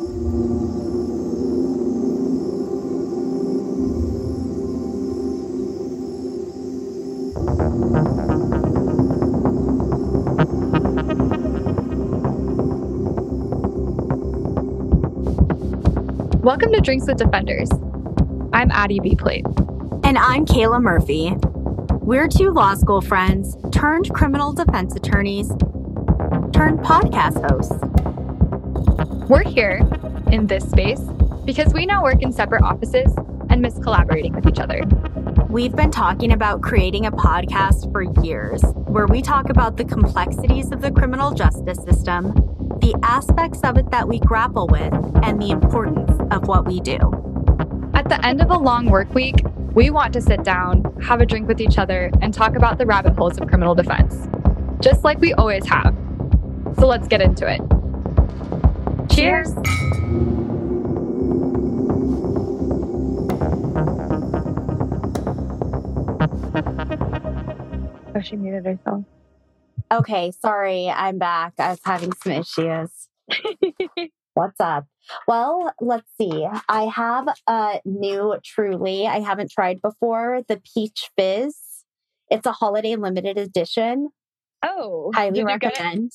Welcome to Drinks with Defenders. I'm Addie B. Plate. And I'm Kayla Murphy. We're two law school friends turned criminal defense attorneys turned podcast hosts. We're here in this space because we now work in separate offices and miss collaborating with each other. We've been talking about creating a podcast for years where we talk about the complexities of the criminal justice system, the aspects of it that we grapple with, and the importance of what we do. At the end of a long work week, we want to sit down, have a drink with each other, and talk about the rabbit holes of criminal defense, just like we always have. So let's get into it. Cheers. Oh, she muted herself. Okay, sorry, I'm back. I was having some issues. What's up? Well, let's see. I have a new Truly I haven't tried before, the Peach Fizz. It's a holiday limited edition. Oh, Highly did you get it? recommend.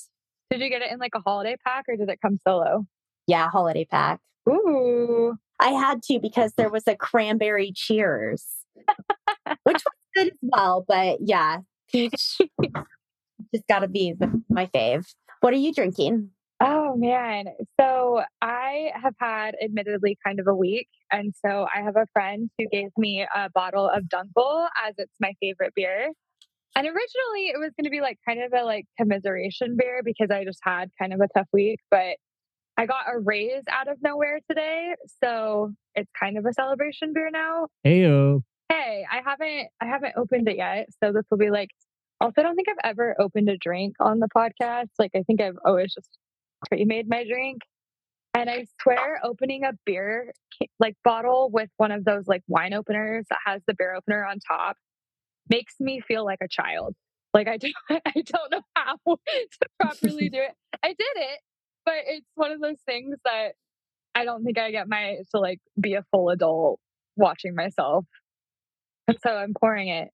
Did you get it in like a holiday pack or did it come solo? Yeah, holiday pack. Ooh. I had to because there was a cranberry cheers, which was good as well. But yeah, peach just got to be the, my fave. What are you drinking? Oh man. So I have had admittedly kind of a week. And so I have a friend who gave me a bottle of Dunkel as it's my favorite beer. And originally it was going to be like kind of a like commiseration beer because I just had kind of a tough week, but I got a raise out of nowhere today. So it's kind of a celebration beer now. Heyo. Hey, I haven't I haven't opened it yet. So this will be like also I don't think I've ever opened a drink on the podcast. Like I think I've always just pre-made my drink. And I swear opening a beer like bottle with one of those like wine openers that has the beer opener on top makes me feel like a child. Like I don't I don't know how to properly do it. I did it, but it's one of those things that I don't think I get my to like be a full adult watching myself. And so I'm pouring it.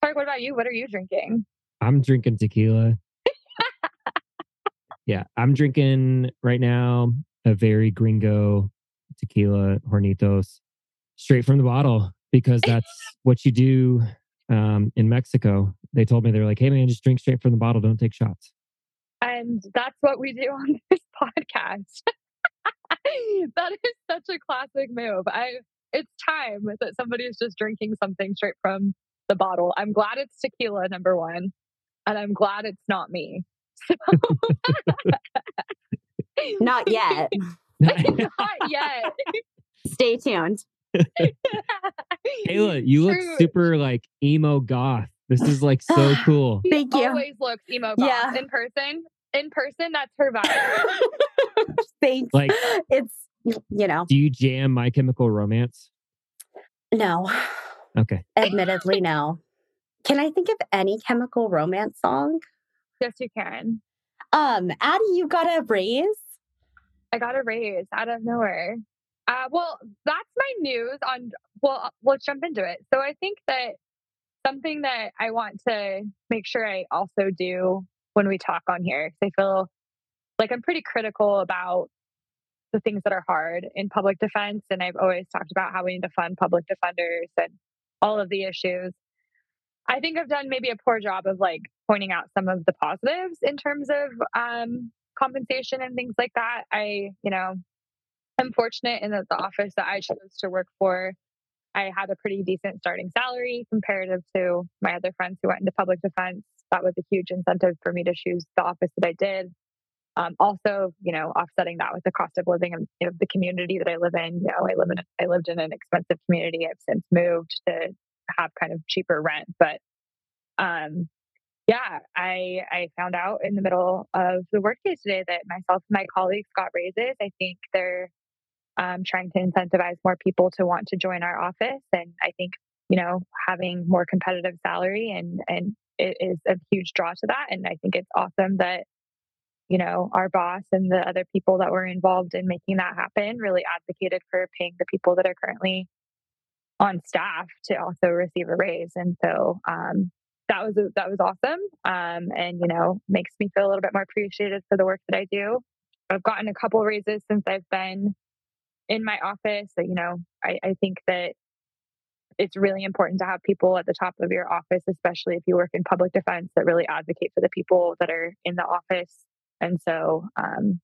Park, what about you? What are you drinking? I'm drinking tequila. yeah, I'm drinking right now a very gringo tequila, Hornitos, straight from the bottle because that's what you do um, in Mexico. They told me they're like, "Hey man, just drink straight from the bottle. Don't take shots." And that's what we do on this podcast. that is such a classic move. I it's time that somebody is just drinking something straight from the bottle. I'm glad it's tequila number 1, and I'm glad it's not me. Not yet. not yet. Stay tuned. Kayla, you look super like emo goth. This is like so cool. Thank you. always looks emo goth Yeah. in person. In person, that's her vibe. Thanks. Like, it's you know do you jam My Chemical Romance? no. Okay. Admittedly, no. Can I think of any chemical romance song? yes, you can. Um, Addie, you got a raise. I got a raise out of nowhere. Uh, well, that's my news on. Well, uh, let's jump into it. So I think that something that I want to make sure I also do when we talk on here, I feel like I'm pretty critical about the things that are hard in public defense, and I've always talked about how we need to fund public defenders and all of the issues. I think I've done maybe a poor job of like pointing out some of the positives in terms of um, compensation and things like that. I, you know, I'm fortunate in that the office that I chose to work for, I had a pretty decent starting salary comparative to my other friends who went into public defense. That was a huge incentive for me to choose the office that I did. Um, also, you know, offsetting that with the cost of living of, of the community that I live in. You know, I live in I lived in an expensive community. I've since moved to have kind of cheaper rent, but um, yeah, I I found out in the middle of the workday today that myself and my colleagues got raises. I think they're um, trying to incentivize more people to want to join our office, and I think you know having more competitive salary and and it is a huge draw to that. And I think it's awesome that you know, our boss and the other people that were involved in making that happen really advocated for paying the people that are currently on staff to also receive a raise. And so um, that was that was awesome, um, and you know makes me feel a little bit more appreciated for the work that I do. I've gotten a couple raises since I've been in my office. So, you know, I, I think that it's really important to have people at the top of your office, especially if you work in public defense, that really advocate for the people that are in the office. And so, um,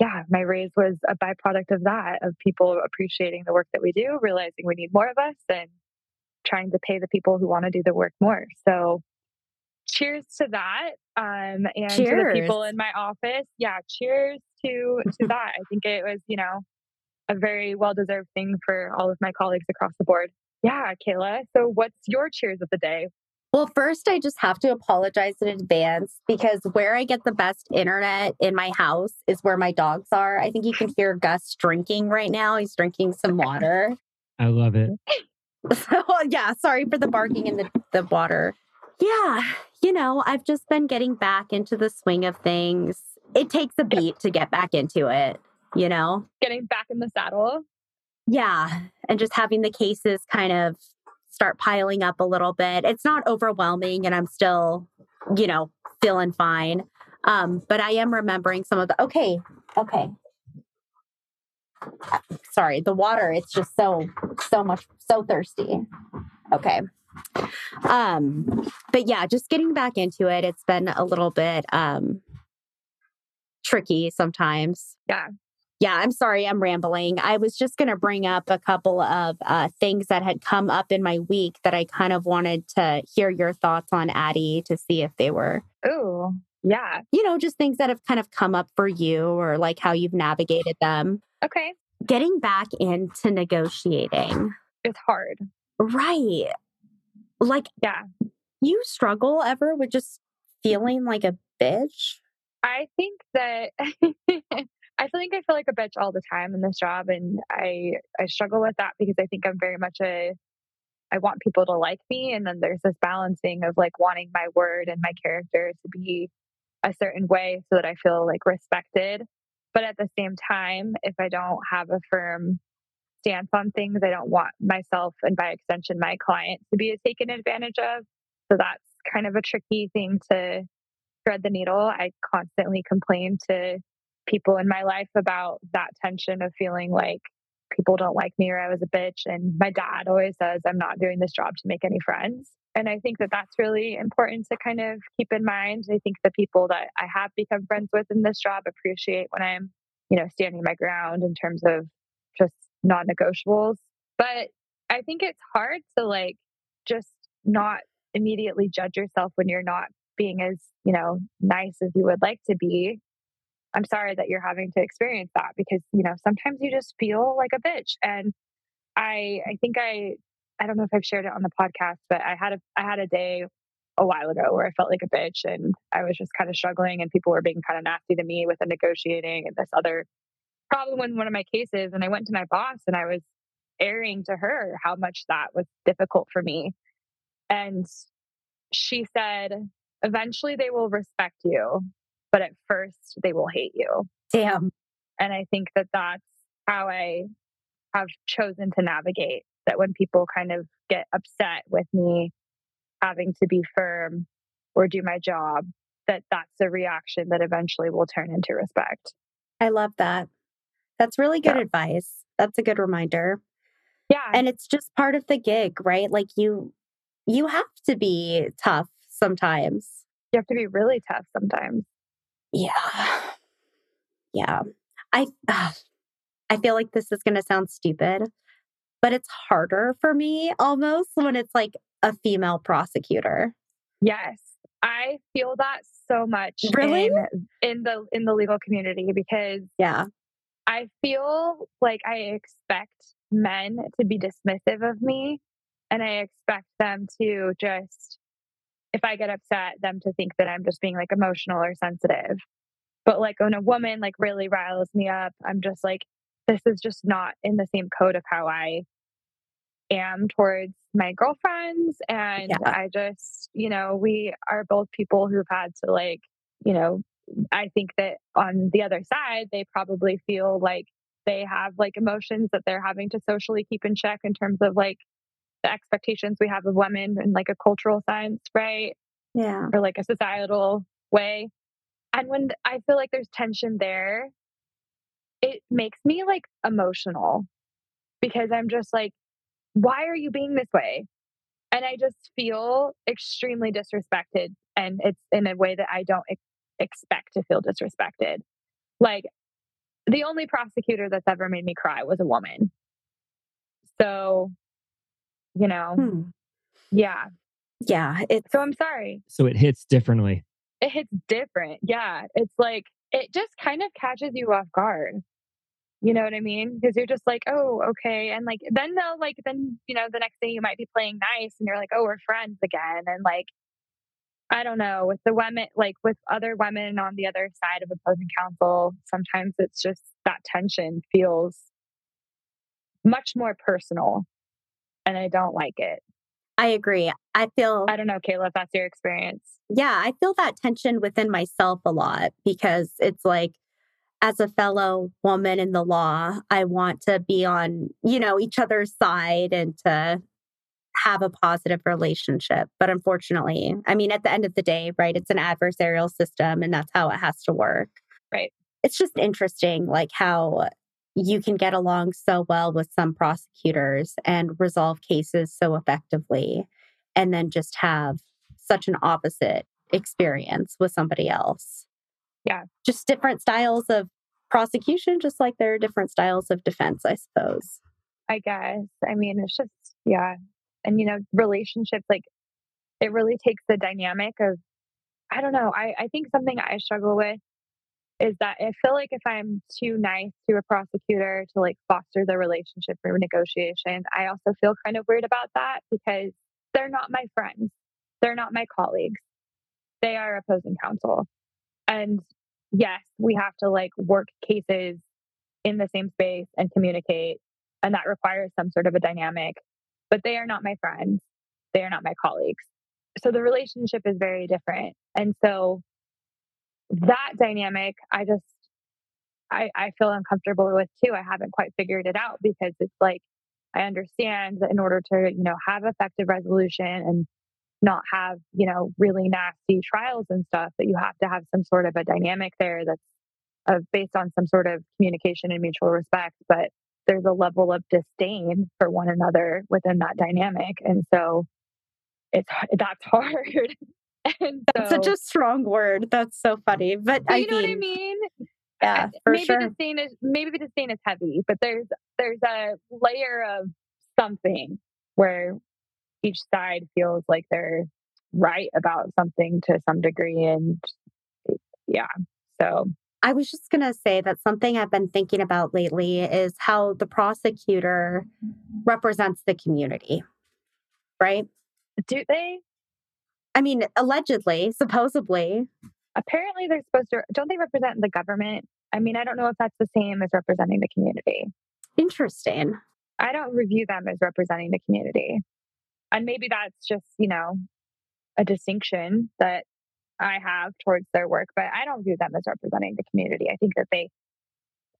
yeah, my raise was a byproduct of that, of people appreciating the work that we do, realizing we need more of us, and trying to pay the people who want to do the work more. So, cheers to that, um, and cheers. to the people in my office. Yeah, cheers to to that. I think it was, you know, a very well deserved thing for all of my colleagues across the board. Yeah, Kayla. So, what's your cheers of the day? Well, first, I just have to apologize in advance because where I get the best internet in my house is where my dogs are. I think you can hear Gus drinking right now. He's drinking some water. I love it. So, uh, yeah, sorry for the barking in the, the water. Yeah, you know, I've just been getting back into the swing of things. It takes a beat to get back into it, you know? Getting back in the saddle. Yeah. And just having the cases kind of start piling up a little bit. It's not overwhelming and I'm still, you know, feeling fine. Um, but I am remembering some of the okay, okay. Sorry, the water, it's just so, so much, so thirsty. Okay. Um, but yeah, just getting back into it, it's been a little bit um tricky sometimes. Yeah. Yeah, I'm sorry, I'm rambling. I was just going to bring up a couple of uh, things that had come up in my week that I kind of wanted to hear your thoughts on, Addie, to see if they were. Oh, yeah. You know, just things that have kind of come up for you or like how you've navigated them. Okay. Getting back into negotiating. It's hard. Right. Like, yeah. You struggle ever with just feeling like a bitch? I think that I think I feel like a bitch all the time in this job, and I I struggle with that because I think I'm very much a I want people to like me, and then there's this balancing of like wanting my word and my character to be a certain way so that I feel like respected, but at the same time, if I don't have a firm stance on things, I don't want myself and by extension my client to be taken advantage of. So that's kind of a tricky thing to thread the needle. I constantly complain to people in my life about that tension of feeling like people don't like me or I was a bitch. And my dad always says, I'm not doing this job to make any friends. And I think that that's really important to kind of keep in mind. I think the people that I have become friends with in this job appreciate when I'm, you know, standing my ground in terms of just non negotiables. But I think it's hard to like just not immediately judge yourself when you're not being as, you know, nice as you would like to be I'm sorry that you're having to experience that because, you know, sometimes you just feel like a bitch. And I I think I I don't know if I've shared it on the podcast, but I had a I had a day a while ago where I felt like a bitch and I was just kind of struggling and people were being kind of nasty to me with the negotiating and this other problem in one of my cases. And I went to my boss and I was airing to her how much that was difficult for me. And she said, eventually they will respect you but at first they will hate you. Damn. And I think that that's how I have chosen to navigate that when people kind of get upset with me having to be firm or do my job, that that's a reaction that eventually will turn into respect. I love that. That's really good yeah. advice. That's a good reminder. Yeah. And it's just part of the gig, right? Like you you have to be tough sometimes. You have to be really tough sometimes. Yeah. Yeah. I uh, I feel like this is going to sound stupid, but it's harder for me almost when it's like a female prosecutor. Yes. I feel that so much really? in, in the in the legal community because yeah. I feel like I expect men to be dismissive of me and I expect them to just if I get upset, them to think that I'm just being like emotional or sensitive. But like when a woman like really riles me up, I'm just like, this is just not in the same code of how I am towards my girlfriends. And yeah. I just, you know, we are both people who've had to like, you know, I think that on the other side, they probably feel like they have like emotions that they're having to socially keep in check in terms of like the expectations we have of women in like a cultural sense, right? Yeah. Or like a societal way. And when I feel like there's tension there, it makes me like emotional because I'm just like, why are you being this way? And I just feel extremely disrespected. And it's in a way that I don't ex- expect to feel disrespected. Like, the only prosecutor that's ever made me cry was a woman. So, you know, Hmm. yeah. Yeah. It's So I'm sorry. So it hits differently. It hits different. Yeah. It's like, it just kind of catches you off guard. You know what I mean? Because you're just like, oh, okay. And like, then they'll like, then, you know, the next day you might be playing nice and you're like, oh, we're friends again. And like, I don't know, with the women, like with other women on the other side of opposing counsel, sometimes it's just that tension feels much more personal. And I don't like it. I agree. I feel I don't know, Kayla, if that's your experience. yeah, I feel that tension within myself a lot because it's like, as a fellow woman in the law, I want to be on, you know, each other's side and to have a positive relationship. But unfortunately, I mean, at the end of the day, right, it's an adversarial system and that's how it has to work. Right. It's just interesting, like how you can get along so well with some prosecutors and resolve cases so effectively, and then just have such an opposite experience with somebody else. Yeah. Just different styles of prosecution, just like there are different styles of defense, I suppose. I guess. I mean, it's just, yeah. And, you know, relationships, like, it really takes the dynamic of, I don't know. I, I think something I struggle with is that I feel like if I'm too nice to a prosecutor to like foster the relationship for negotiation, I also feel kind of weird about that because they're not my friends. They're not my colleagues. They are opposing counsel. And yes, we have to like work cases in the same space and communicate. And that requires some sort of a dynamic, but they are not my friends. They are not my colleagues. So the relationship is very different. And so that dynamic, I just, I, I feel uncomfortable with too. I haven't quite figured it out because it's like, I understand that in order to, you know, have effective resolution and not have, you know, really nasty trials and stuff, that you have to have some sort of a dynamic there that's based on some sort of communication and mutual respect. But there's a level of disdain for one another within that dynamic. And so it's that's hard. and That's so, such a strong word. That's so funny. But, I you know mean, what I mean? yeah, for maybe sure. disdain is maybe disdain is heavy, but there's there's a layer of something where each side feels like they're right about something to some degree, and yeah, so I was just going to say that something I've been thinking about lately is how the prosecutor represents the community, right? do they? I mean, allegedly, supposedly. Apparently, they're supposed to. Don't they represent the government? I mean, I don't know if that's the same as representing the community. Interesting. I don't review them as representing the community. And maybe that's just, you know, a distinction that I have towards their work, but I don't view them as representing the community. I think that they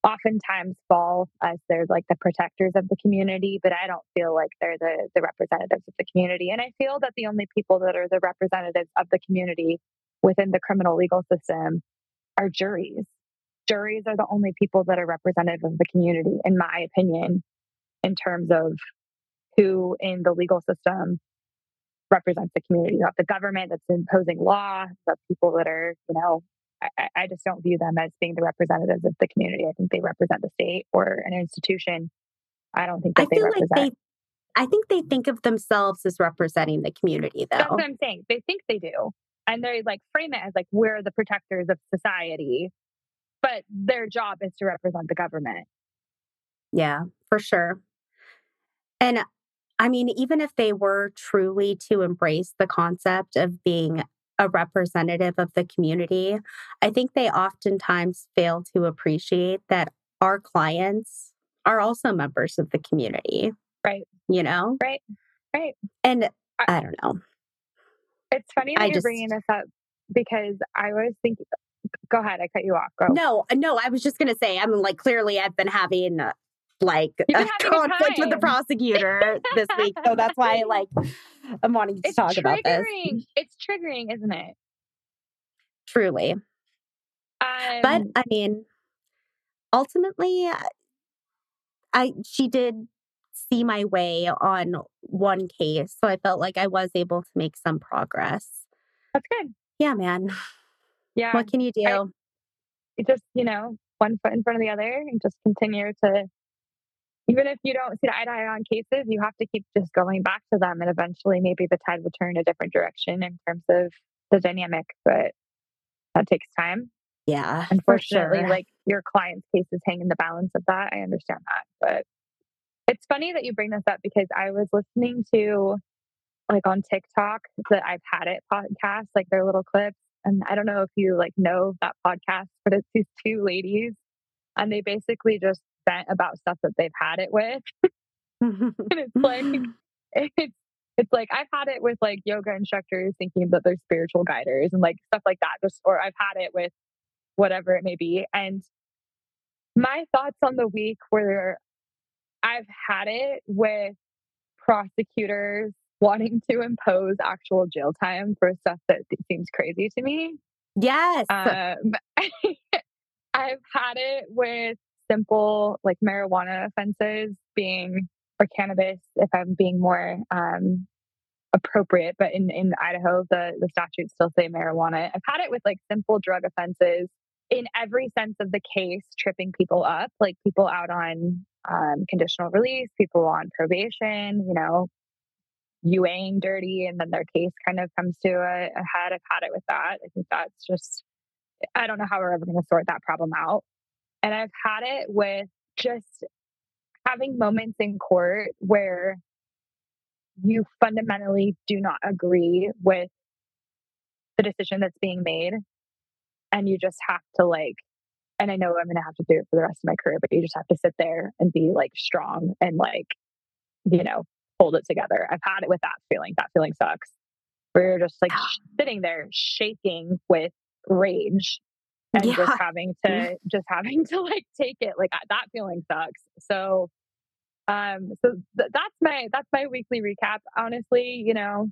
oftentimes fall as they're like the protectors of the community, but I don't feel like they're the, the representatives of the community. And I feel that the only people that are the representatives of the community within the criminal legal system are juries. Juries are the only people that are representative of the community, in my opinion, in terms of who in the legal system represents the community. You have the government that's imposing law, the people that are, you know, I- I, just don't view them as being the representatives of the community. I think they represent the state or an institution. I don't think that I they feel represent. like they, I think they think of themselves as representing the community, though. That's what I'm saying. They think they do. And they like frame it as like we're the protectors of society, but their job is to represent the government. Yeah, for sure. And I mean, even if they were truly to embrace the concept of being a representative of the community, I think they oftentimes fail to appreciate that our clients are also members of the community. Right. You know? Right. Right. And I- I don't know. It's funny that I you're just- bringing this up because I was thinking go ahead. I cut you off. Go. No, no, I was just going to say, I'm like, clearly I've been having like a conflict with the prosecutor this week. So that's why like I'm wanting to It's talk about this. triggering. It's triggering, isn't it? Truly. Um, But I mean, ultimately, I she did see my way on one case, so I felt like I was able to make some progress. that's good. Yeah, man. Yeah. What can you do? I- just you know one foot in front of the other and just continue to even if you don't see eye to eye on cases you have to keep just going back to them and eventually maybe the tide will turn a different direction in terms of the dynamic but that takes time yeah, unfortunately sure. like your client's cases hang in the balance of that i understand that but it's funny that you bring this up because i was listening to like on tiktok the i've had it podcast like their little clips and i don't know if you like know that podcast but it's these two ladies and they basically just about stuff that they've had it with and it's like it's it's like I've had it with like yoga instructors thinking that they're spiritual guiders and like stuff like that. Just or I've had it with whatever it may be. And my thoughts on the week were I've had it with prosecutors wanting to impose actual jail time for stuff that seems crazy to me. yes. Um, I've had it with simple like marijuana offenses being or cannabis if I'm being more um, appropriate. But in, in Idaho, the, the statutes still say marijuana. I've had it with like simple drug offenses in every sense of the case, tripping people up, like people out on um, conditional release, people on probation, you know, UAing dirty, and then their case kind of comes to a, a head. I've had it with that. I think that's just, I don't know how we're ever going to sort that problem out. And I've had it with just having moments in court where you fundamentally do not agree with the decision that's being made. And you just have to like, and I know I'm going to have to do it for the rest of my career, but you just have to sit there and be like strong and like, you know, hold it together. I've had it with that feeling. That feeling sucks. Where you're just like sitting there shaking with rage and Yeah. just having to just having to like take it like that feeling sucks so um so th- that's my that's my weekly recap honestly you know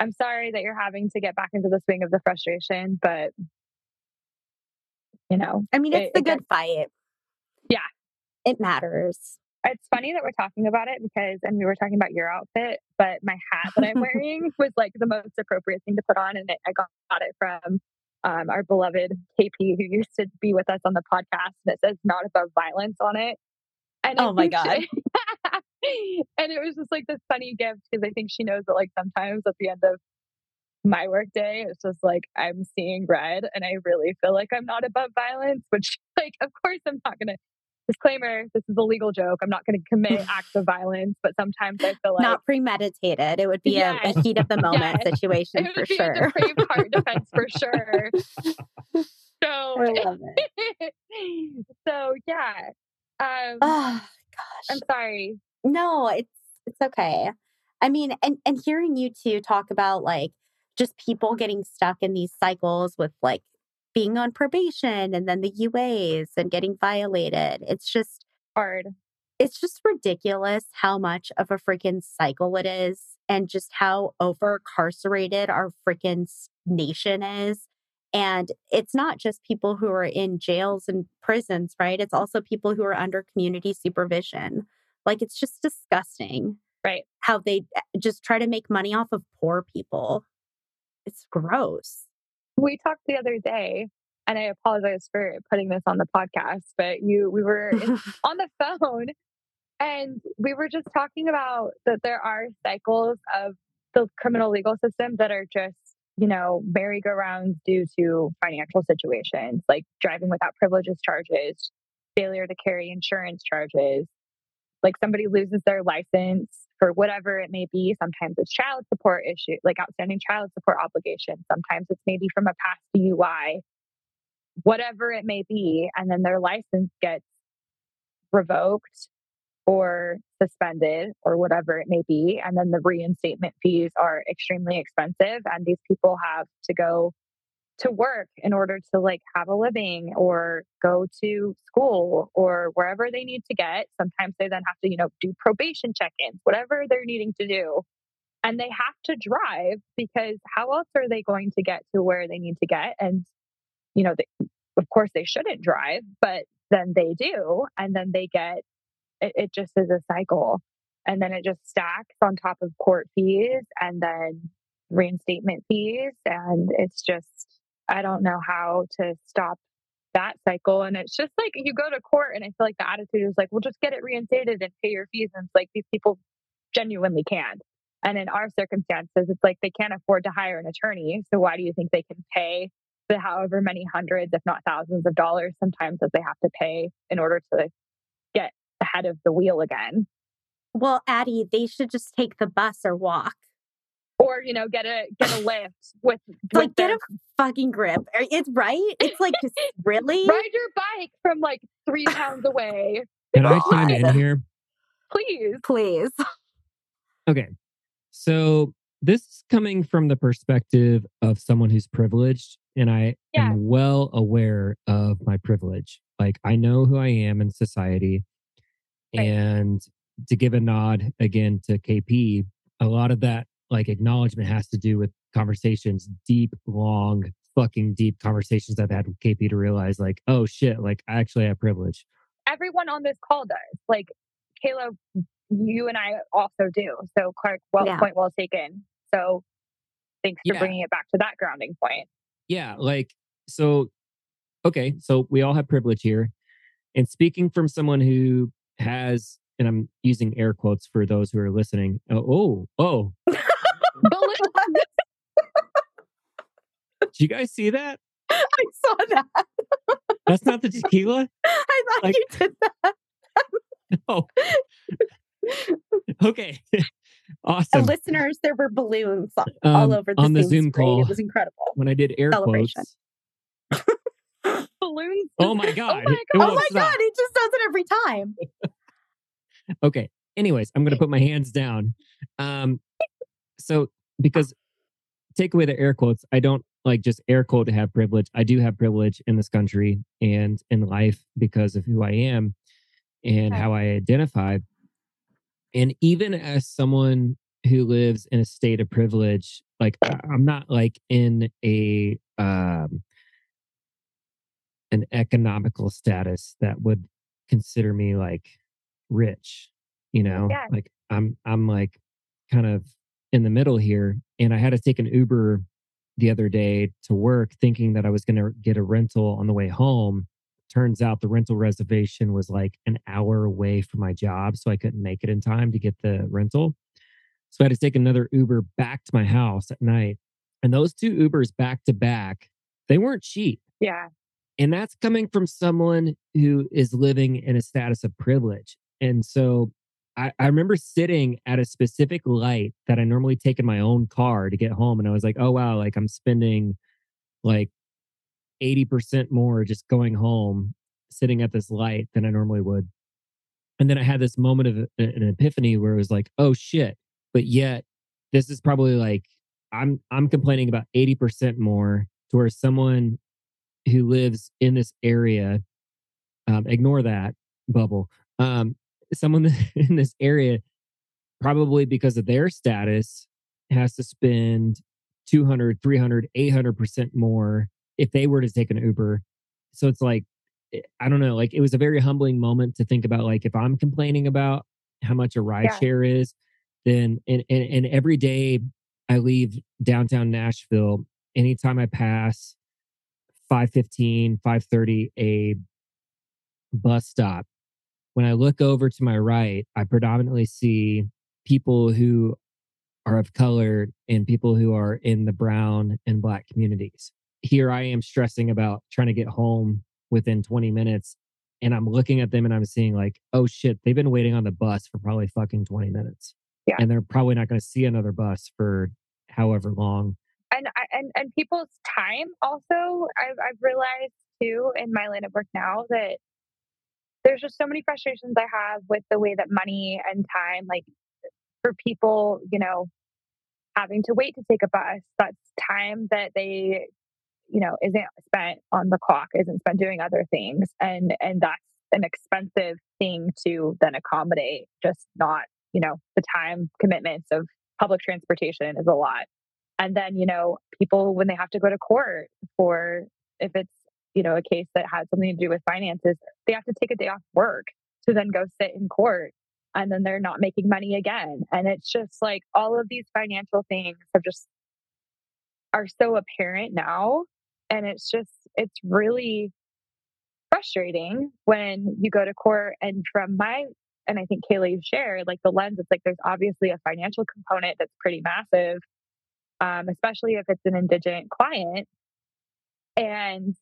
i'm sorry that you're having to get back into the swing of the frustration but you know I mean, it's it- the it good fight. Yeah. It matters. it's funny that we're talking about it because and we were talking about your outfit but my hat that i'm wearing was like the most appropriate thing to put on and it, i got, got it from um, our beloved kp who used to be with us on the podcast that says not above violence on it and Oh my God. she- and it was just like this funny gift because i think she knows that like sometimes at the end of my work day it's just like i'm seeing red and i really feel like i'm not above violence which like of course i'm not gonna disclaimer this is a legal joke i'm not going to commit acts of violence but sometimes i feel like Not premeditated. It would be a, a heat of the moment Yes. situation it for would be sure. heart defense for sure so I love it. so yeah um Oh gosh. i'm sorry No, it's it's okay. I mean, and and hearing you two talk about like just people getting stuck in these cycles with like being on probation and then the UAs and getting violated. It's just hard it's just ridiculous how much of a freaking cycle it is and just how over incarcerated our freaking nation is. And it's not just people who are in jails and prisons, right? It's also people who are under community supervision. Like it's just disgusting right how they eh, just try to make money off of poor people. It's gross. We talked the other day and i apologize for putting this on the podcast but you we were in, on the phone and we were just talking about that there are cycles of the criminal legal system that are just you know merry-go-rounds due to financial situations like driving without privileges charges failure to carry insurance charges like somebody loses their license for whatever it may be sometimes it's child support issue like outstanding child support obligation sometimes it's maybe from a past dui whatever it may be and then their license gets revoked or suspended or whatever it may be and then the reinstatement fees are extremely expensive and these people have to go to work in order to like have a living or go to school or wherever they need to get. Sometimes they then have to, you know, do probation check ins, whatever they're needing to do. And they have to drive because how else are they going to get to where they need to get? And, you know, they, of course they shouldn't drive, but then they do. And then they get, it, it just is a cycle. And then it just stacks on top of court fees and then reinstatement fees. And it's just, I don't know how to stop that cycle. And it's just like you go to court, and I feel like the attitude is like, well, just get it reinstated and pay your fees. And it's like these people genuinely can't. And in our circumstances, it's like they can't afford to hire an attorney. So why do you think they can pay the however many hundreds, if not thousands of dollars sometimes that they have to pay in order to get ahead of the wheel again? Well, Addie, they should just take the bus or walk or you know get a get a lift with, with like get a fucking grip. It's right? It's like really? Ride your bike from like three pounds away. Can i chime in here? Please. Please. Okay. So this is coming from the perspective of someone who's privileged and i yeah. am well aware of my privilege. Like i know who i am in society right. and to give a nod again to kp a lot of that like acknowledgement has to do with conversations, deep, long, fucking deep conversations I've had with KP to realize, like, oh shit, like I actually have privilege. Everyone on this call does. Like, Kayla, you and I also do. So, Clark, well, yeah. point well taken. So, thanks for yeah. bringing it back to that grounding point. Yeah. Like, so, okay. So, we all have privilege here. And speaking from someone who has, and I'm using air quotes for those who are listening. Oh, oh, oh. Did you guys see that? I saw that. That's not the tequila? I thought like, you did that. no. okay. awesome. So listeners, there were balloons um, all over the on the Zoom, Zoom call. It was incredible. When I did air quotes. balloons. Oh my god. Oh my god. Oh my god. It just does it every time. okay. Anyways, I'm going to put my hands down. Um, so because take away the air quotes, I don't like just air quote to have privilege. I do have privilege in this country and in life because of who I am and how I identify. And even as someone who lives in a state of privilege, like I'm not like in a um an economical status that would consider me like rich, you know? Yeah. Like I'm I'm like kind of in the middle here. And I had to take an Uber the other day to work thinking that I was going to get a rental on the way home. Turns out the rental reservation was like an hour away from my job. So I couldn't make it in time to get the rental. So I had to take another Uber back to my house at night. And those two Ubers back to back, they weren't cheap. Yeah. And that's coming from someone who is living in a status of privilege. And so I, I remember sitting at a specific light that I normally take in my own car to get home. And I was like, oh, wow, like I'm spending like 80% more just going home, sitting at this light than I normally would. And then I had this moment of an epiphany where it was like, oh shit. But yet, this is probably like, I'm I'm complaining about 80% more to where someone who lives in this area, um, ignore that bubble, um, someone in this area, probably because of their status, has to spend 200, 300, 800% more if they were to take an Uber. So it's like, eh, I don't know, like it was a very humbling moment to think about, like, if I'm complaining about how much a ride yeah. share is, then, and, and, and every day I leave downtown Nashville, anytime I pass 515, 530, a bus stop, when I look over to my right, I predominantly see people who are of color and people who are in the brown and black communities. Here I am stressing about trying to get home within 20 minutes. And I'm looking at them and I'm seeing, like, oh shit, they've been waiting on the bus for probably fucking 20 minutes. Yeah. And they're probably not going to see another bus for however long. And, and, and people's time also, I've, I've realized too in my line of work now that there's just so many frustrations I have with the way that money and time, like for people, you know, having to wait to take a bus, that's time that they you know, isn't spent on the clock, isn't spent doing other things. And and that's an expensive thing to then accommodate, just not, you know, the time commitments of public transportation is a lot. And then, you know, people when they have to go to court for if it's, you know, a case that has something to do with finances, they have to take a day off work to then go sit in court and then they're not making money again. And it's just like all of these financial things have just are so apparent now. And it's just, it's really frustrating when you go to court and from my and I think Kayla you shared like the lens it's like there's obviously a financial component that's pretty massive um, especially if it's an indigent client and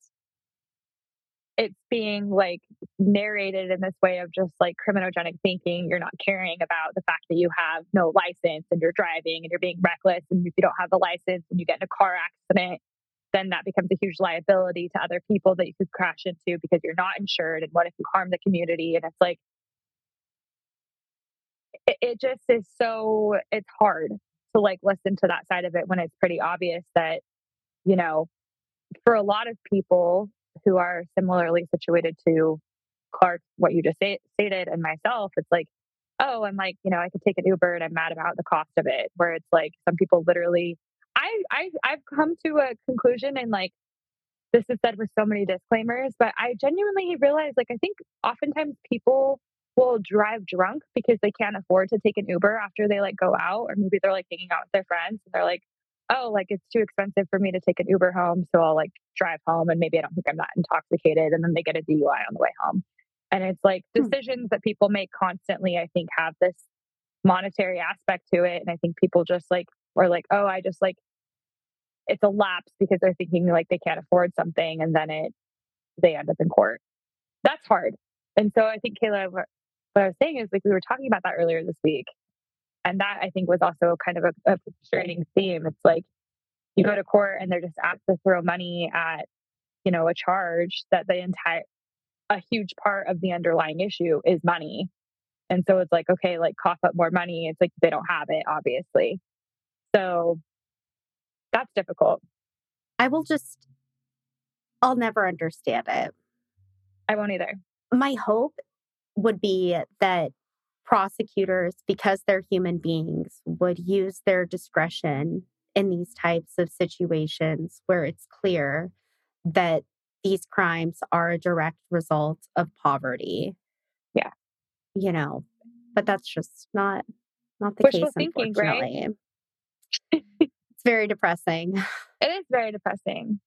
it's being like narrated in this way of just like criminogenic thinking you're not caring about the fact that you have no license and you're driving and you're being reckless and if you don't have the license and you get in a car accident then that becomes a huge liability to other people that you could crash into because you're not insured. And what if you harm the community? And it's like, it, it just is so, it's hard to like listen to that side of it when it's pretty obvious that, you know, for a lot of people who are similarly situated to Clark, what you just say, stated, and myself, it's like, oh, I'm like, you know, I could take an Uber and I'm mad about the cost of it. Where it's like some people literally I, I I've come to a conclusion and like this is said with so many disclaimers, but I genuinely realize like I think oftentimes people will drive drunk because they can't afford to take an Uber after they like go out or maybe they're like hanging out with their friends and they're like, oh, like it's too expensive for me to take an Uber home, so I'll like drive home and maybe I don't think I'm that intoxicated and then they get a DUI on the way home. And it's like hmm. decisions that people make constantly, I think, have this monetary aspect to it. And I think people just like are like, oh, I just like it's a lapse because they're thinking like they can't afford something and then it they end up in court. That's hard. And so I think Kayla, what, what I was saying is like we were talking about that earlier this week. And that I think was also kind of a, a frustrating theme. It's like you go to court and they're just asked to throw money at, you know, a charge that the entire a huge part of the underlying issue is money. And so it's like, okay, like cough up more money. It's like they don't have it, obviously. So that's difficult. I will just, I'll never understand it. I won't either. My hope would be that prosecutors, because they're human beings, would use their discretion in these types of situations where it's clear that these crimes are a direct result of poverty. Yeah. You know, but that's just not not the Wishful case, thinking, unfortunately. Right? very depressing. It is very depressing.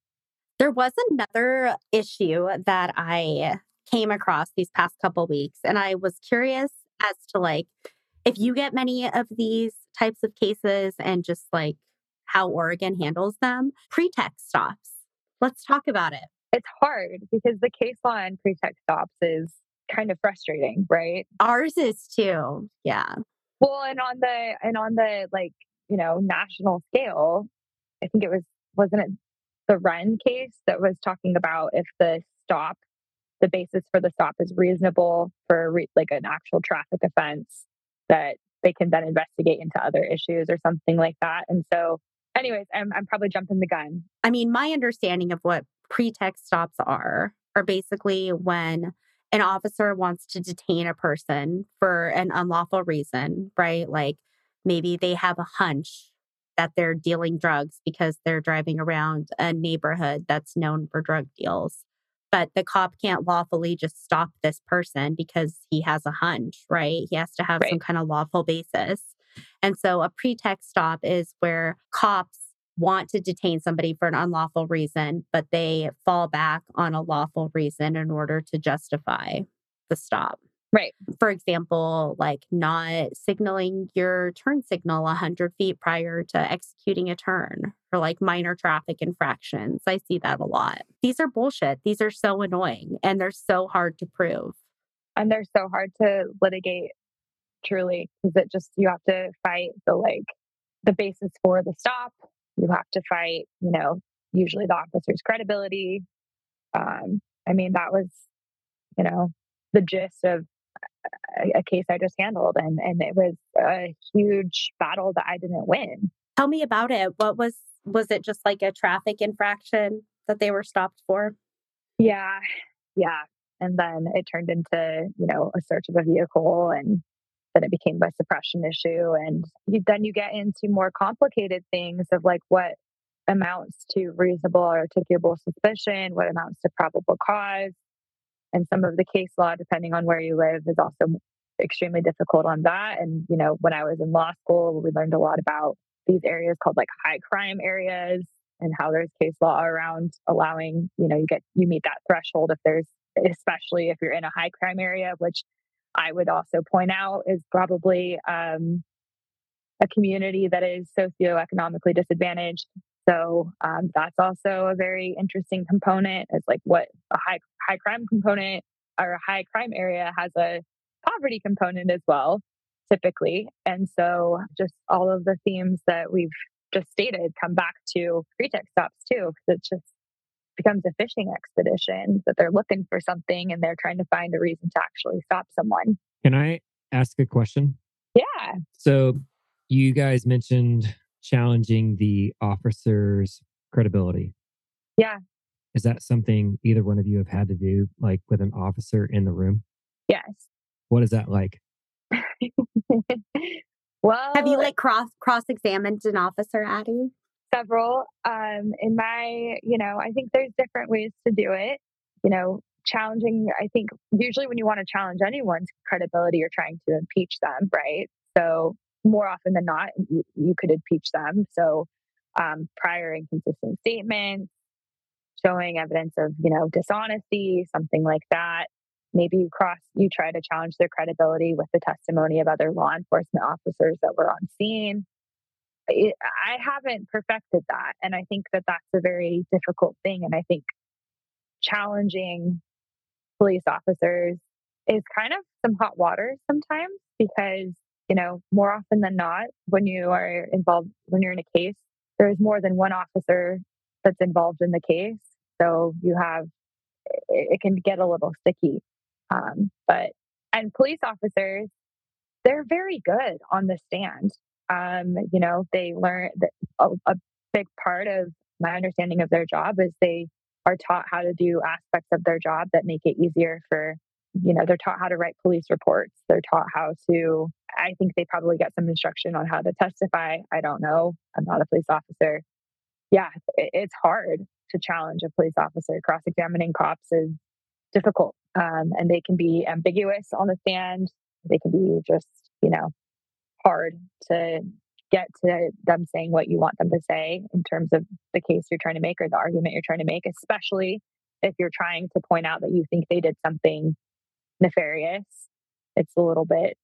There was another issue that I came across these past couple weeks, and I was curious as to like if you get many of these types of cases and just like how Oregon handles them. Pretext stops. Let's talk about it. It's hard because the case law and pretext stops is kind of frustrating, right? Ours is too. Yeah. Well, and on the and on the like you know, national scale. I think it was, wasn't it the Whren case that was talking about if the stop, the basis for the stop is reasonable for re- like an actual traffic offense, that they can then investigate into other issues or something like that. And so, anyways, I'm, I'm probably jumping the gun. I mean, my understanding of what pretext stops are are basically when an officer wants to detain a person for an unlawful reason, right? Like Maybe they have a hunch that they're dealing drugs because they're driving around a neighborhood that's known for drug deals. But the cop can't lawfully just stop this person because he has a hunch, right? He has to have right. some kind of lawful basis. And so a pretext stop is where cops want to detain somebody for an unlawful reason, but they fall back on a lawful reason in order to justify the stop. Right. For example, like not signaling your turn signal 100 feet prior to executing a turn or like minor traffic infractions. I see that a lot. These are bullshit. These are so annoying and they're so hard to prove. And they're so hard to litigate, truly, because it just, you have to fight the like, the basis for the stop. You have to fight, you know, usually the officer's credibility. Um, I mean, that was, you know, the gist of a, a case I just handled, and and it was a huge battle that I didn't win. Tell me about it. What was was it just like a traffic infraction that they were stopped for? Yeah. Yeah. And then it turned into, you know, a search of a vehicle and then it became a suppression issue. And you, then you get into more complicated things of like what amounts to reasonable or articulable suspicion, what amounts to probable cause. And some of the case law, depending on where you live, is also extremely difficult on that. And, you know, when I was in law school, we learned a lot about these areas called like high crime areas and how there's case law around allowing, you know, you get, you meet that threshold if there's, especially if you're in a high crime area, which I would also point out is probably um, a community that is socioeconomically disadvantaged. So um, that's also a very interesting component. Is like what a high high crime component or a high crime area has a poverty component as well, typically. And so just all of the themes that we've just stated come back to pretext stops too, because it just becomes a fishing expedition that they're looking for something and they're trying to find a reason to actually stop someone. Can I ask a question? Yeah. So you guys mentioned challenging the officer's credibility. Yeah. Is that something either one of you have had to do, like with an officer in the room? Yes. What is that like? well, have you like cross cross examined an officer, Addie? Several. Um, in my, you know, I think there's different ways to do it. You know, challenging. I think usually when you want to challenge anyone's credibility, you're trying to impeach them, right? So more often than not, you, you could impeach them. So um, prior inconsistent statements, showing evidence of you know dishonesty, something like that maybe you cross you try to challenge their credibility with the testimony of other law enforcement officers that were on scene it, i haven't perfected that and i think that that's a very difficult thing and i think challenging police officers is kind of some hot water sometimes because you know more often than not when you are involved when you're in a case there's more than one officer that's involved in the case so you have it, can get a little sticky um, but and police officers, they're very good on the stand. Um, you know, they learn a, a big part of my understanding of their job is they are taught how to do aspects of their job that make it easier for you know they're taught how to write police reports. They're taught how to i think they probably get some instruction on how to testify. I don't know. I'm not a police officer. Yeah it, it's hard to challenge a police officer. Cross examining cops is difficult um, and they can be ambiguous on the stand. They can be just, you know, hard to get to them saying what you want them to say in terms of the case you're trying to make or the argument you're trying to make, especially if you're trying to point out that you think they did something nefarious. It's a little bit,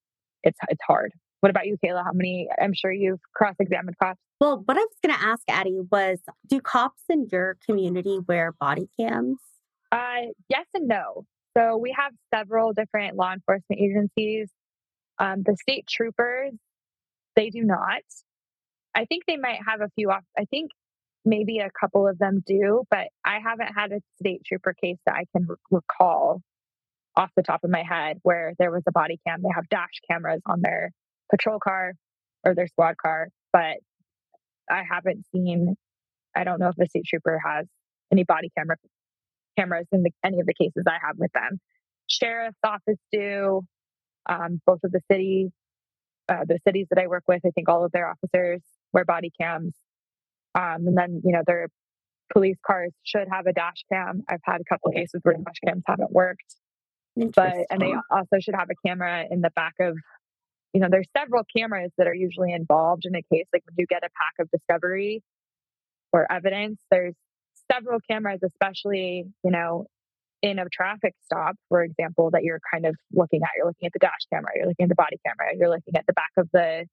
it's it's hard. What about you, Kayla? How many? I'm sure you've cross-examined cops. Well, what I was going to ask Addie was, do cops in your community wear body cams? Uh, yes and no. So we have several different law enforcement agencies. Um, the state troopers, they do not. I think they might have a few off. I think maybe a couple of them do, but I haven't had a state trooper case that I can recall off the top of my head where there was a body cam. They have dash cameras on their patrol car or their squad car, but I haven't seen. I don't know if a state trooper has any body camera cameras in the, any of the cases I have with them. Sheriff's office do, um, both of the city, uh, the cities that I work with, I think all of their officers wear body cams. Um, and then, you know, their police cars should have a dash cam. I've had a couple of cases where dash cams haven't worked. But, and they also should have a camera in the back of, you know, there's several cameras that are usually involved in a case. Like when you get a pack of discovery or evidence, there's several cameras, especially, you know, in a traffic stop, for example, that you're kind of looking at. You're looking at the dash camera, you're looking at the body camera, you're looking at the back of the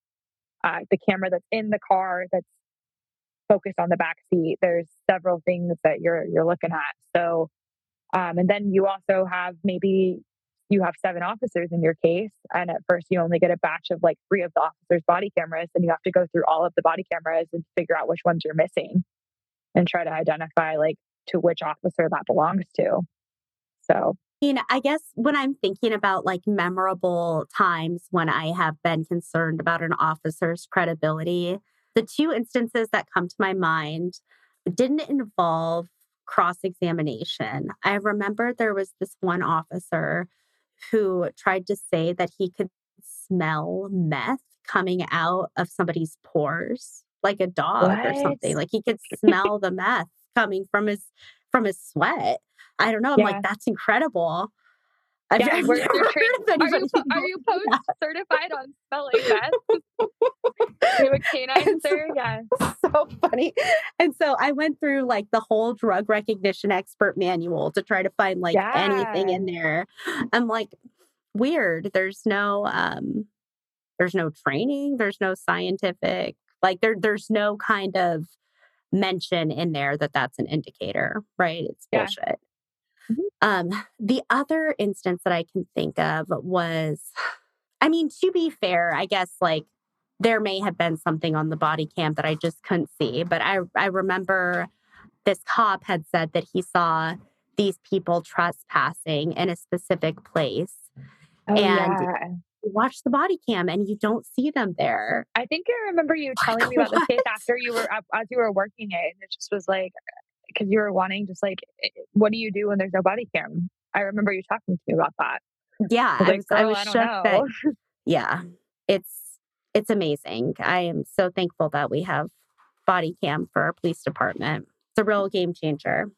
uh, the camera that's in the car that's focused on the back seat. There's several things that you're you're looking at. So, um, and then you also have maybe you have seven officers in your case, and at first you only get a batch of like three of the officers' body cameras, and you have to go through all of the body cameras and figure out which ones you're missing and try to identify like to which officer that belongs to. So, I mean, I guess when I'm thinking about like memorable times when I have been concerned about an officer's credibility, the two instances that come to my mind didn't involve cross examination, I remember there was this one officer who tried to say that he could smell meth coming out of somebody's pores like a dog what? or something. Like he could smell the meth coming from his from his sweat. I don't know. I'm yeah. like, that's incredible. I've yeah, never heard of are you, are you post certified on spelling meth? you have a canine there? Yeah. So funny. And so I went through like the whole drug recognition expert manual to try to find like yeah. anything in there. I'm like, weird. There's no um there's no training, there's no scientific like there there's no kind of mention in there that that's an indicator, right? It's bullshit. Mm-hmm. Um, the other instance that I can think of was, I mean, to be fair, I guess like there may have been something on the body cam that I just couldn't see, but I I remember this cop had said that he saw these people trespassing in a specific place. Oh, and yeah watch the body cam and you don't see them there. I think I remember you telling me about this case after you were as you were working it. And it just was like because you were wanting just like eh, what do you do when there's no body cam? I remember you talking to me about that. Yeah, I was, I was, I was shocked that yeah, it's it's amazing. I am so thankful that we have body cam for our police department. It's a real game changer.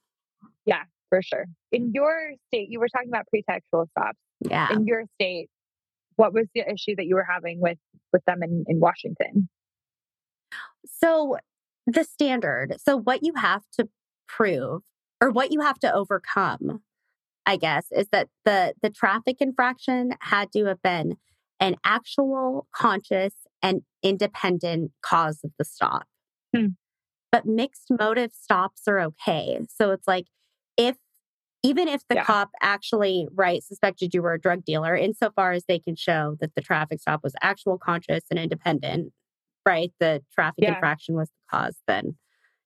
Yeah, for sure. In your state, you were talking about pretextual stops. Yeah. In your state, what was the issue that you were having with with them in, in Washington? So the standard. So what you have to prove or what you have to overcome, I guess, is that the the traffic infraction had to have been an actual conscious and independent cause of the stop. Hmm. But mixed motive stops are okay. So it's like if even if the yeah. cop actually right suspected you were a drug dealer insofar as they can show that the traffic stop was actual conscious and independent right the traffic yeah. infraction was the cause then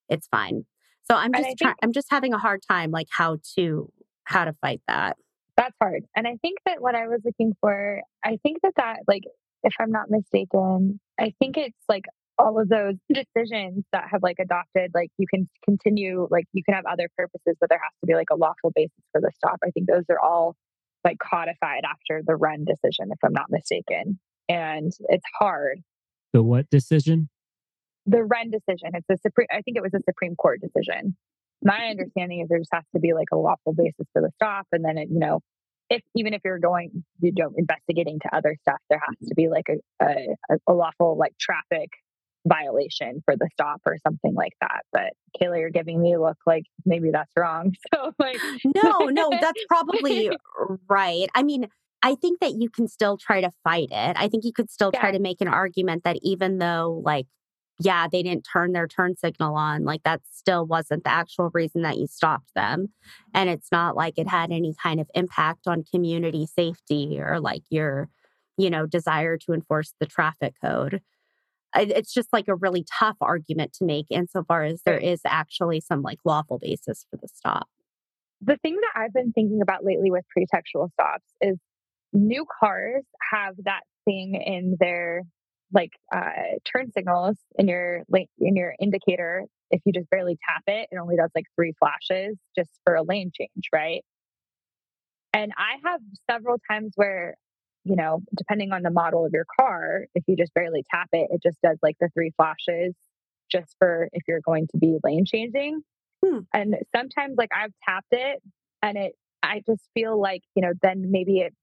it's fine so i'm just trying i'm just having a hard time like how to how to fight that. That's hard and i think that what i was looking for i think that that like if i'm not mistaken i think it's like all of those decisions that have like adopted like you can continue like you can have other purposes but there has to be like a lawful basis for the stop. I think those are all like codified after the Whren decision if i'm not mistaken and it's hard. The what decision the Whren decision it's a supreme i think it was a supreme court decision my mm-hmm. understanding is there just has to be like a lawful basis for the stop and then it you know if even if you're going you know investigating to other stuff there has to be like a, a, a lawful like traffic violation for the stop or something like that. But Kayla, you're giving me a look like maybe that's wrong. So like No, no, that's probably right. I mean, I think that you can still try to fight it. I think you could still yeah. try to make an argument that even though like yeah, they didn't turn their turn signal on. Like that still wasn't the actual reason that you stopped them. And it's not like it had any kind of impact on community safety or like your, you know, desire to enforce the traffic code it's just like a really tough argument to make insofar as there is actually some like lawful basis for the stop. The thing that I've been thinking about lately with pretextual stops is new cars have that thing in their like uh, turn signals in your like in your indicator. If you just barely tap it, it only does like three flashes just for a lane change, right? And I have several times where you know, depending on the model of your car, if you just barely tap it, it just does like the three flashes just for if you're going to be lane changing. Hmm. And sometimes like I've tapped it and it, I just feel like, you know, then maybe it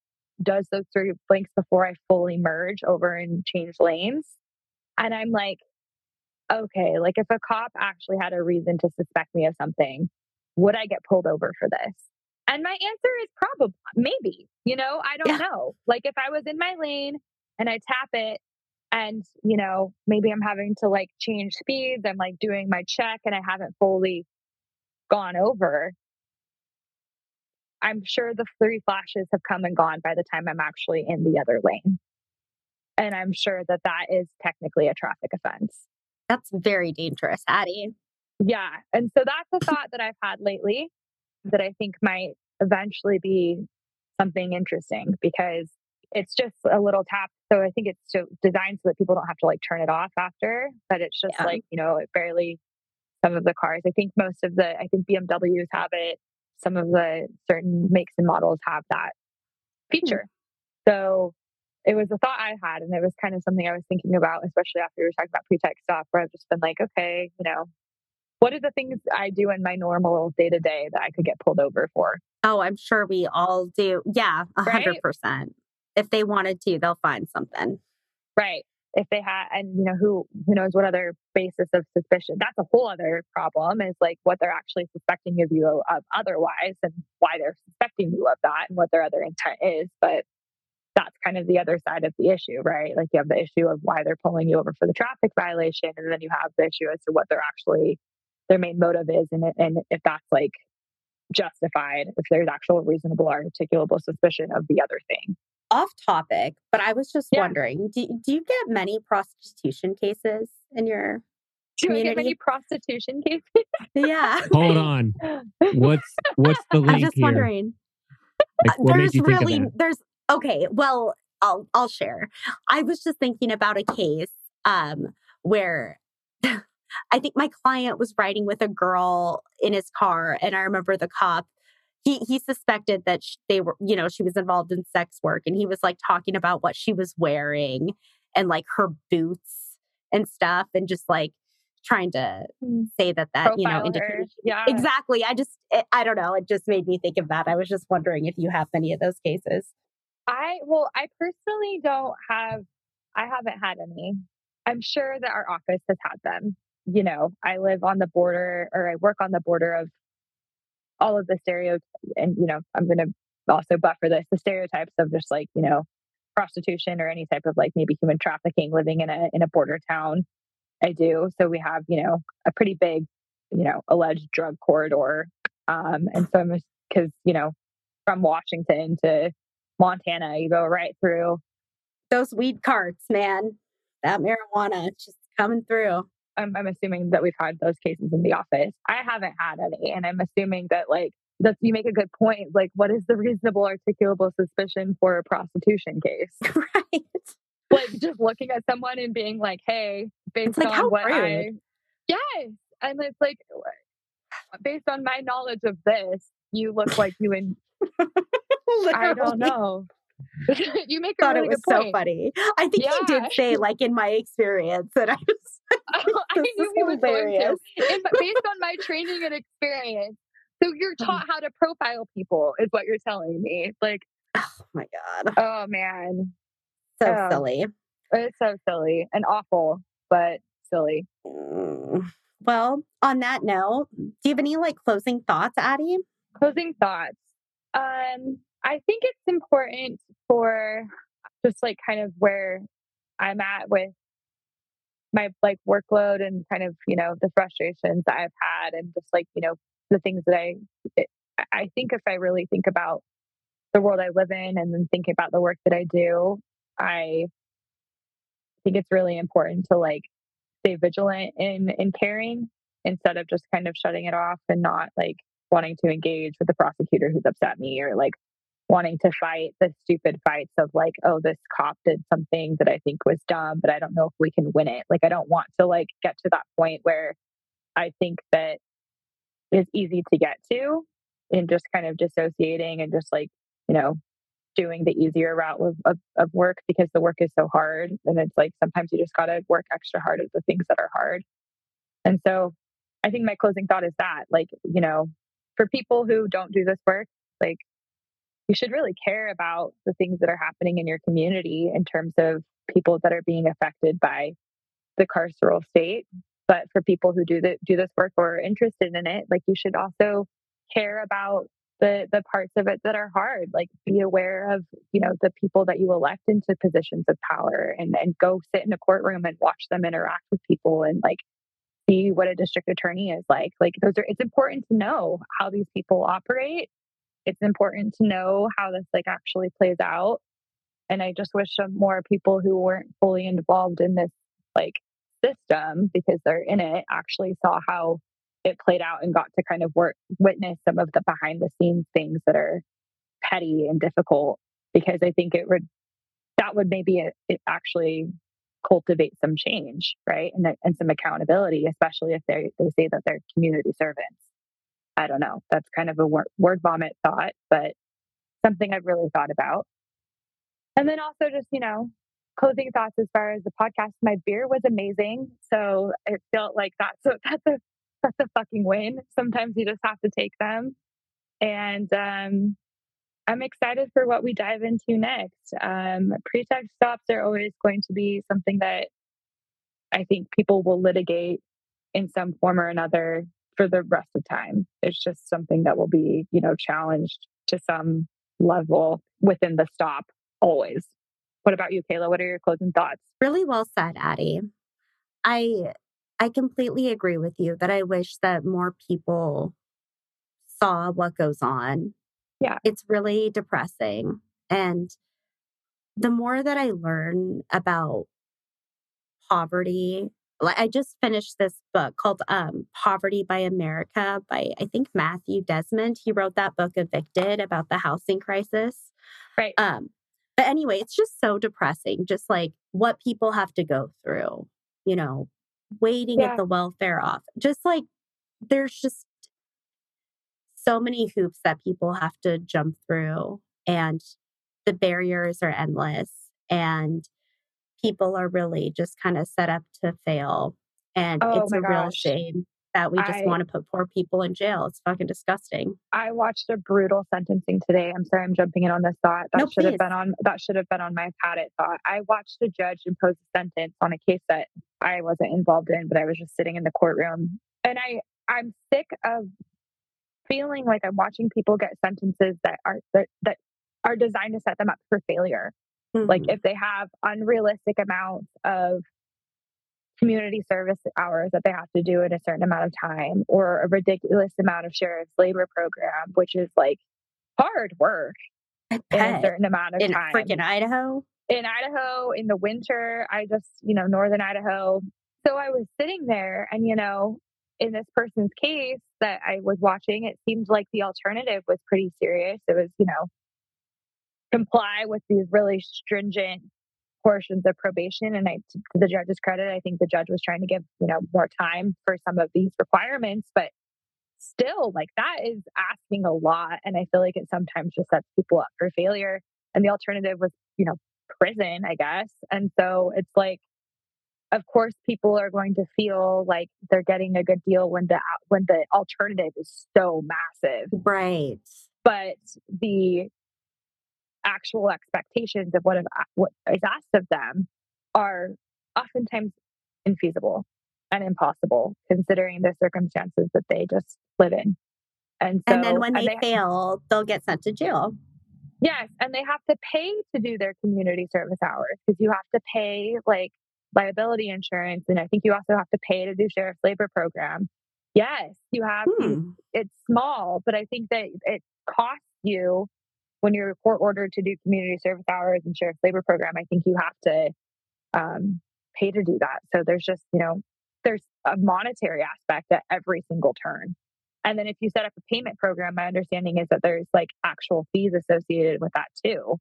does those three blinks before I fully merge over and change lanes. And I'm like, okay, like if a cop actually had a reason to suspect me of something, would I get pulled over for this? And my answer is probably maybe, you know, I don't yeah. know. Like if I was in my lane and I tap it and, you know, maybe I'm having to like change speeds, I'm like doing my check and I haven't fully gone over. I'm sure the three flashes have come and gone by the time I'm actually in the other lane. And I'm sure that that is technically a traffic offense. That's very dangerous, Addie. Yeah. And so that's a thought that I've had lately that I think might eventually be something interesting because it's just a little tap. So I think it's so designed so that people don't have to like turn it off after, but it's just yeah. like, you know, it barely some of the cars. I think most of the, I think BMWs have it. Some of the certain makes and models have that hmm. feature. So it was a thought I had, and it was kind of something I was thinking about, especially after we were talking about pre-tech stuff, where I've just been like, okay, you know, what are the things I do in my normal day to day that I could get pulled over for? Oh, I'm sure we all do. Yeah, a hundred percent. If they wanted to, they'll find something. Right. If they had, and you know, who who knows what other basis of suspicion? That's a whole other problem. Is like what they're actually suspecting of you of otherwise, and why they're suspecting you of that, and what their other intent is. But that's kind of the other side of the issue, right? Like you have the issue of why they're pulling you over for the traffic violation, and then you have the issue as to what they're actually their main motive is, and and if that's like justified, if there's actual reasonable articulable suspicion of the other thing. Off topic, but I was just yeah. wondering, do, do you get many prostitution cases in your do community? I get many prostitution cases? yeah. Hold on. What's what's the link? I'm just here? wondering. Like, there's really there's okay. Well, I'll I'll share. I was just thinking about a case um where I think my client was riding with a girl in his car, and I remember the cop. He he suspected that they were, you know, she was involved in sex work, and he was like talking about what she was wearing and like her boots and stuff, and just like trying to mm. say that that Profile you know indicated yeah. Exactly i just it, i don't know it just made me think of that i was just wondering if you have any of those cases. I well i personally don't have i haven't had any. I'm sure that our office has had them you know, I live on the border or I work on the border of all of the stereotypes. And, you know, I'm going to also buffer this the stereotypes of just like, you know, prostitution or any type of like maybe human trafficking living in a in a border town. I do. So we have, you know, a pretty big, you know, alleged drug corridor. Um, and so I'm because, you know, from Washington to Montana, you go right through those weed carts, man. That marijuana just coming through. I'm, I'm assuming that we've had those cases in the office. I haven't had any, and I'm assuming that like that you make a good point. Like, what is the reasonable articulable suspicion for a prostitution case? right. Like just looking at someone and being like, "Hey, based like, on what rude. I, yes," and it's like, based on my knowledge of this, you look like you and I don't know. you make a thought really it was so funny. I think yeah. he did say, like in my experience, that I was. oh, I knew he was hilarious. going to, and, based on my training and experience. So you're uh-huh. taught how to profile people, is what you're telling me. Like, oh my god, oh man, so um, silly. It's so silly and awful, but silly. Mm. Well, on that note, do you have any like closing thoughts, Addie? Closing thoughts. Um, I think it's important for just like kind of where I'm at with my like workload and kind of, you know, the frustrations that I've had and just like, you know, the things that I, eh, it, I think if I really think about the world I live in and then think about the work that I do, I think it's really important to like stay vigilant in in caring instead of just kind of shutting it off and not like wanting to engage with the prosecutor who's upset me or like wanting to fight the stupid fights of like, oh, this cop did something that I think was dumb, but I don't know if we can win it. Like, I don't want to like get to that point where I think that is easy to get to in just kind of dissociating and just like, you know, doing the easier route of, of, of work because the work is so hard. And it's like sometimes you just got to work extra hard at the things that are hard. And so I think my closing thought is that, like, you know, for people who don't do this work, like you should really care about the things that are happening in your community in terms of people that are being affected by the carceral state. But for people who do the, do this work or are interested in it, like you should also care about the the parts of it that are hard. Like be aware of you know the people that you elect into positions of power, and and go sit in a courtroom and watch them interact with people and like see what a district attorney is like. Like those are it's important to know how these people operate it's important to know how this like actually plays out and i just wish some more people who weren't fully involved in this like system because they're in it actually saw how it played out and got to kind of work witness some of the behind the scenes things that are petty and difficult because i think it would that would maybe it, it actually cultivate some change, right? And, and some accountability, especially if they they say that they're community servants. I don't know. That's kind of a word, word vomit thought, but something I've really thought about. And then also just, you know, closing thoughts as far as the podcast. My beer was amazing. So it felt like that. So that's a, that's a fucking win. Sometimes you just have to take them. And um, I'm excited for what we dive into next. Um, pretext stops are always going to be something that I think people will litigate in some form or another for the rest of time. It's just something that will be, you know, challenged to some level within the stop always. What about you, Kayla? What are your closing thoughts? Really well said, Addie. I I completely agree with you that I wish that more people saw what goes on. Yeah. It's really depressing. And the more that I learn about poverty, I just finished this book called um, Poverty by America by I think Matthew Desmond. He wrote that book Evicted about the housing crisis. Right. Um, but anyway, it's just so depressing, just like what people have to go through, you know, waiting Yeah. at the welfare off. Just like there's just so many hoops that people have to jump through, and the barriers are endless, and people are really just kind of set up to fail. And Oh it's a real shame that we just I- want to put poor people in jail. It's fucking disgusting. I watched a brutal sentencing today. I'm sorry, I'm jumping in on this thought. That No, should have been on. That should have been on my it thought. I watched a judge impose a sentence on a case that I wasn't involved in, but I was just sitting in the courtroom, and I I'm sick of feeling like I'm watching people get sentences that are that, that are designed to set them up for failure. Like Mhm. if they have unrealistic amounts of community service hours that they have to do in a certain amount of time, or a ridiculous amount of sheriff's labor program, which is like hard work in a certain amount of time. in time. freaking Idaho. in Idaho in the winter, I just, you know, northern Idaho. So I was sitting there and, you know, in this person's case that I was watching, it seemed like the alternative was pretty serious. It was, you know, comply with these really stringent portions of probation. And I, to the judge's credit, I think the judge was trying to give, you know, more time for some of these requirements, but still like that is asking a lot. And I feel like it sometimes just sets people up for failure. And the alternative was, you know, prison, I guess. And so it's like, of course, people are going to feel like they're getting a good deal when the when the alternative is so massive, Right. but the actual expectations of what, of, what is asked of them are oftentimes infeasible and impossible, considering the circumstances that they just live in. And so, and then when and they, fail, they'll get sent to jail. Yes, and they have to pay to do their community service hours because you have to pay like liability insurance, and I think you also have to pay to do sheriff's labor program. Yes, you have. Hmm. It's small, but I think that it costs you when you're court ordered to do community service hours and sheriff's labor program. I think you have to um, pay to do that. So there's just you know there's a monetary aspect at every single turn. And then if you set up a payment program, my understanding is that there's like actual fees associated with that too.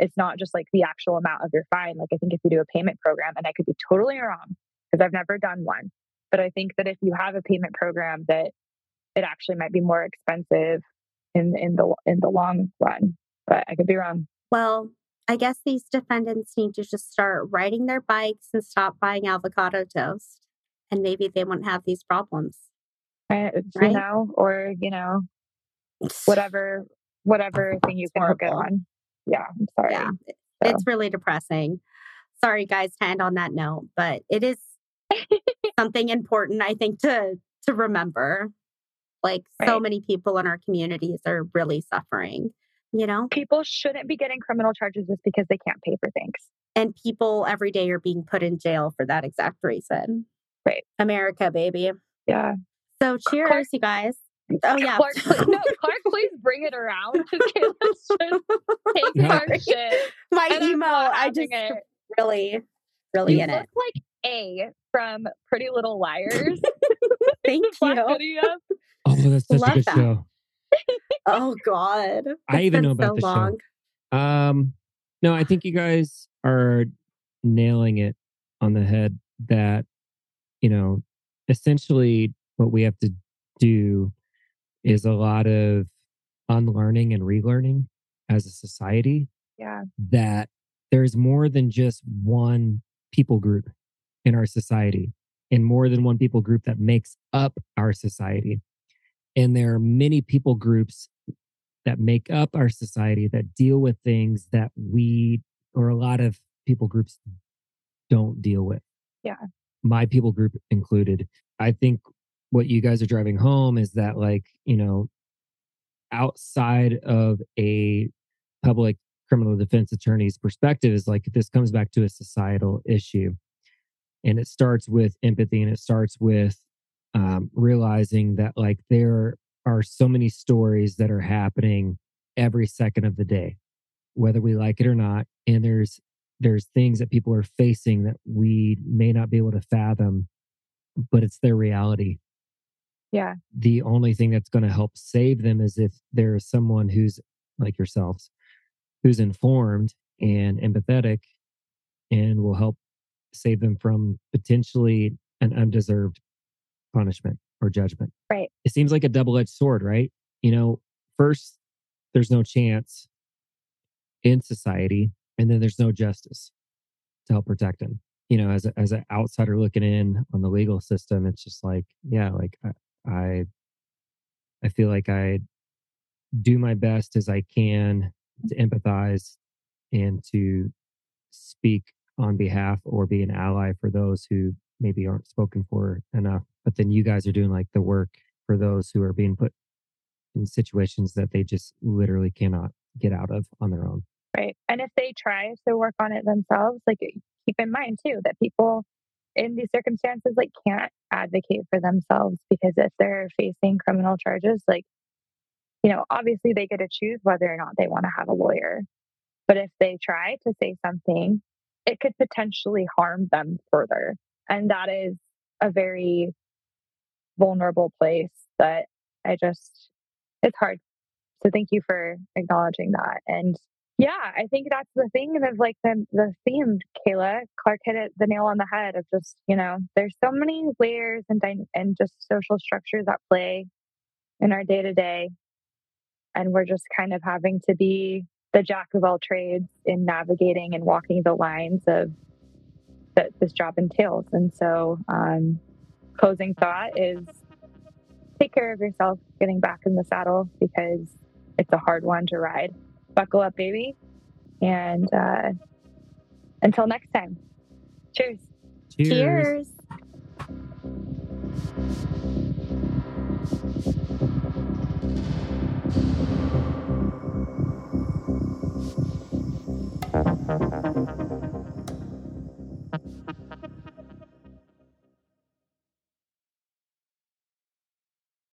It's not just like the actual amount of your fine. Like I think if you do a payment program, and I could be totally wrong because I've never done one, but I think that if you have a payment program, that it actually might be more expensive in in the in the long run. But I could be wrong. Well, I guess these defendants need to just start riding their bikes and stop buying avocado toast. And maybe they won't have these problems. Right? Uh, you Right? know, or you know, whatever whatever thing you can hook on. Yeah, I'm sorry. Yeah. So- It's really depressing. Sorry, guys, to end on that note, but it is something important, I think, to to remember. Like so many people in our communities are really suffering, you know? People shouldn't be getting criminal charges just because they can't pay for things. And people every day are being put in jail for that exact reason. Right. America, baby. Yeah. So cheers, Clark- you guys. Oh yeah. Clark, please, no, Clark, please bring it around because Kayla's just taking our shit. My And I'm emo, not I just it. really, really You in look it. like A from Pretty Little Liars. Thank Black you. video. Oh, that's such Love a good that. show. Oh God. I even know about so the show. long. Um, no, I think you guys are nailing it on the head that, you know, essentially what we have to do is a lot of unlearning and relearning as a society. Yeah. That there's more than just one people group in our society and more than one people group that makes up our society. And there are many people groups that make up our society that deal with things that we or a lot of people groups don't deal with. Yeah. My people group included. I think what you guys are driving home is that like, you know, outside of a public criminal defense attorney's perspective is like this comes back to a societal issue and it starts with empathy and it starts with um, realizing that like there are so many stories that are happening every second of the day whether we like it or not and there's there's things that people are facing that we may not be able to fathom but it's their reality. Yeah. The only thing that's going to help save them is if there is someone who's like yourselves who's informed and empathetic and will help save them from potentially an undeserved punishment or judgment. Right. It seems like a double edged sword, right? You know, first, there's no chance in society, and then there's no justice to help protect them. You know, as a, as an outsider looking in on the legal system, it's just like, yeah, like I, I, I feel like I do my best as I can to empathize and to speak on behalf or be an ally for those who maybe aren't spoken for enough. But then you guys are doing like the work for those who are being put in situations that they just literally cannot get out of on their own. Right. And if they try to work on it themselves, like eh, keep in mind too that people in these circumstances like can't advocate for themselves because if they're facing criminal charges, like, you know, obviously they get to choose whether or not they want to have a lawyer. But if they try to say something it could potentially harm them further. And that is a very vulnerable place that I just, it's hard. So thank you for acknowledging that. And yeah, I think that's the thing of like the, the theme, Kayla. Clark hit it the nail on the head of just, you know, there's so many layers and, and just social structures at play in our day to day. And we're just kind of having to be the jack of all trades in navigating and walking the lines of that this job entails. And so, um, closing thought is take care of yourself getting back in the saddle because it's a hard one to ride. Buckle up, baby. And uh, until next time, cheers. Cheers. cheers.